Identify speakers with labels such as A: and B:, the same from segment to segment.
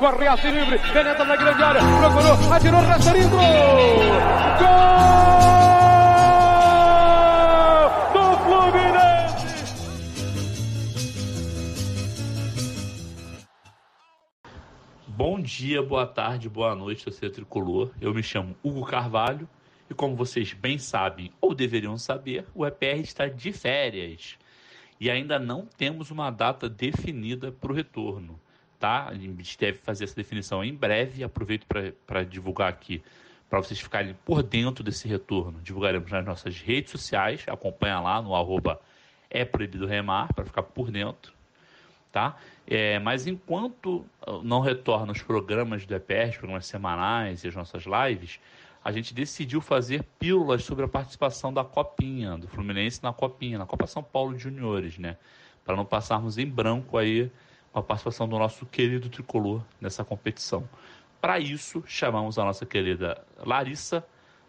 A: corre assim livre, penetra na grande área, procurou, atirou, rastreando. Gol! Do Fluminense!
B: Bom dia, boa tarde, boa noite, torcedor tricolor. Eu me chamo Hugo Carvalho e, como vocês bem sabem ou deveriam saber, o EPR está de férias e ainda não temos uma data definida para o retorno. Tá? A gente deve fazer essa definição em breve. Aproveito para divulgar aqui, para vocês ficarem por dentro desse retorno. Divulgaremos nas nossas redes sociais. Acompanha lá no arroba é proibido remar para ficar por dentro. Tá? É, mas enquanto não retornam os programas do EPR, os programas semanais e as nossas lives, a gente decidiu fazer pílulas sobre a participação da Copinha, do Fluminense na Copinha, na Copa São Paulo Juniores, né? Para não passarmos em branco aí com a participação do nosso querido tricolor nessa competição. Para isso, chamamos a nossa querida Larissa,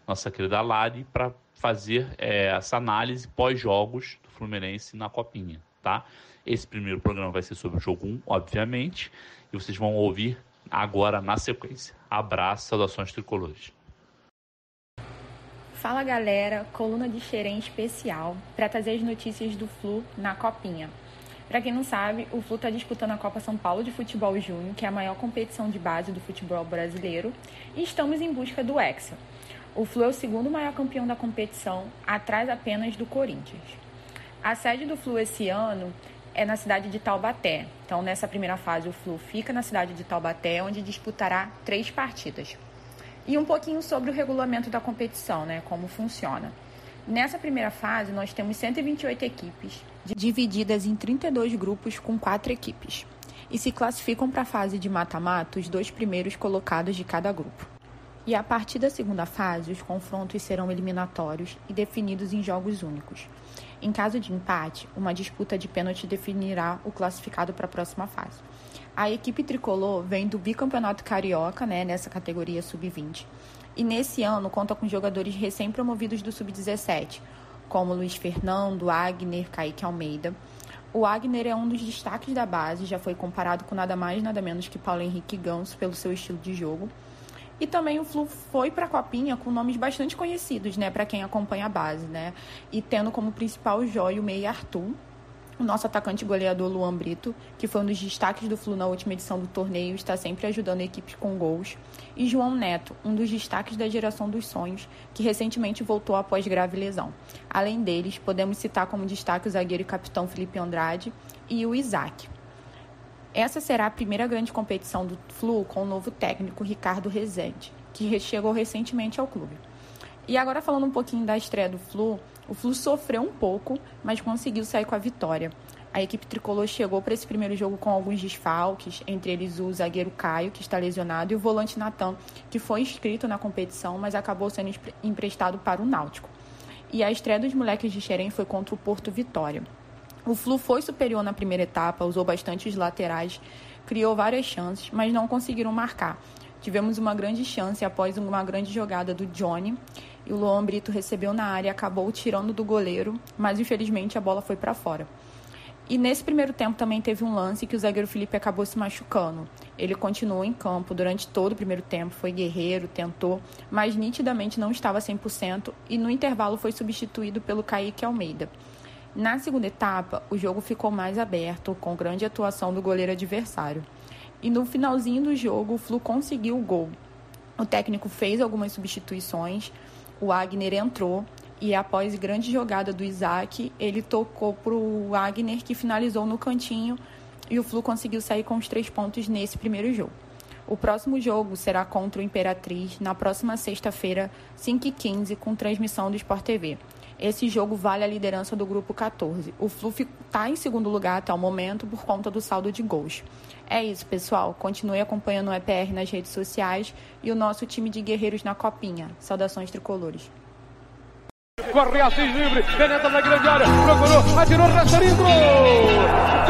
B: nossa querida Lari, para fazer é, essa análise pós-jogos do Fluminense na Copinha, tá? Esse primeiro programa vai ser sobre o jogo 1, obviamente, e vocês vão ouvir agora na sequência. Abraço, saudações tricolores.
C: Fala galera, coluna de Xerém especial para trazer as notícias do Flu na Copinha. Para quem não sabe, o Flu está disputando a Copa São Paulo de Futebol Júnior, que é a maior competição de base do futebol brasileiro, e estamos em busca do Hexa. O Flu é o segundo maior campeão da competição, atrás apenas do Corinthians. A sede do Flu esse ano é na cidade de Taubaté. Então, nessa primeira fase, o Flu fica na cidade de Taubaté, onde disputará três partidas e um pouquinho sobre o regulamento da competição, né, como funciona. Nessa primeira fase, nós temos 128 equipes, divididas em 32 grupos com quatro equipes. E se classificam para a fase de mata-mata os dois primeiros colocados de cada grupo. E a partir da segunda fase, os confrontos serão eliminatórios e definidos em jogos únicos. Em caso de empate, uma disputa de pênalti definirá o classificado para a próxima fase. A equipe tricolor vem do bicampeonato carioca, né, nessa categoria sub-20. E nesse ano conta com jogadores recém-promovidos do sub-17, como Luiz Fernando, Agner, Kaique Almeida. O Agner é um dos destaques da base, já foi comparado com nada mais nada menos que Paulo Henrique Ganso pelo seu estilo de jogo. E também o Flu foi para a Copinha com nomes bastante conhecidos, né, para quem acompanha a base, né? E tendo como principal joia o meia Arthur, o nosso atacante goleador Luan Brito, que foi um dos destaques do Flu na última edição do torneio, está sempre ajudando a equipe com gols. E João Neto, um dos destaques da geração dos sonhos, que recentemente voltou após grave lesão. Além deles, podemos citar como destaque o zagueiro e capitão Felipe Andrade e o Isaac. Essa será a primeira grande competição do Flu com o novo técnico Ricardo Rezende, que chegou recentemente ao clube. E agora falando um pouquinho da estreia do Flu, o Flu sofreu um pouco, mas conseguiu sair com a vitória. A equipe tricolor chegou para esse primeiro jogo com alguns desfalques, entre eles o zagueiro Caio, que está lesionado, e o volante Natan, que foi inscrito na competição, mas acabou sendo emprestado para o Náutico. E a estreia dos moleques de Xerém foi contra o Porto Vitória. O Flu foi superior na primeira etapa, usou bastante os laterais, criou várias chances, mas não conseguiram marcar. Tivemos uma grande chance após uma grande jogada do Johnny, o Luan Brito recebeu na área acabou tirando do goleiro, mas infelizmente a bola foi para fora. E nesse primeiro tempo também teve um lance que o zagueiro Felipe acabou se machucando. Ele continuou em campo durante todo o primeiro tempo, foi guerreiro, tentou, mas nitidamente não estava 100% e no intervalo foi substituído pelo Kaique Almeida. Na segunda etapa, o jogo ficou mais aberto, com grande atuação do goleiro adversário. E no finalzinho do jogo, o Flu conseguiu o gol. O técnico fez algumas substituições, o Agner entrou e após grande jogada do Isaac, ele tocou para o Agner que finalizou no cantinho e o Flu conseguiu sair com os três pontos nesse primeiro jogo. O próximo jogo será contra o Imperatriz na próxima sexta-feira, 5h15, com transmissão do Sport TV. Esse jogo vale a liderança do grupo 14. O Flu está em segundo lugar até o momento por conta do saldo de gols. É isso, pessoal. Continue acompanhando o EPR nas redes sociais e o nosso time de guerreiros na Copinha. Saudações tricolores.
A: Corre Assis livre, penetra na grande área, procurou, atirou, rastreando. Gol!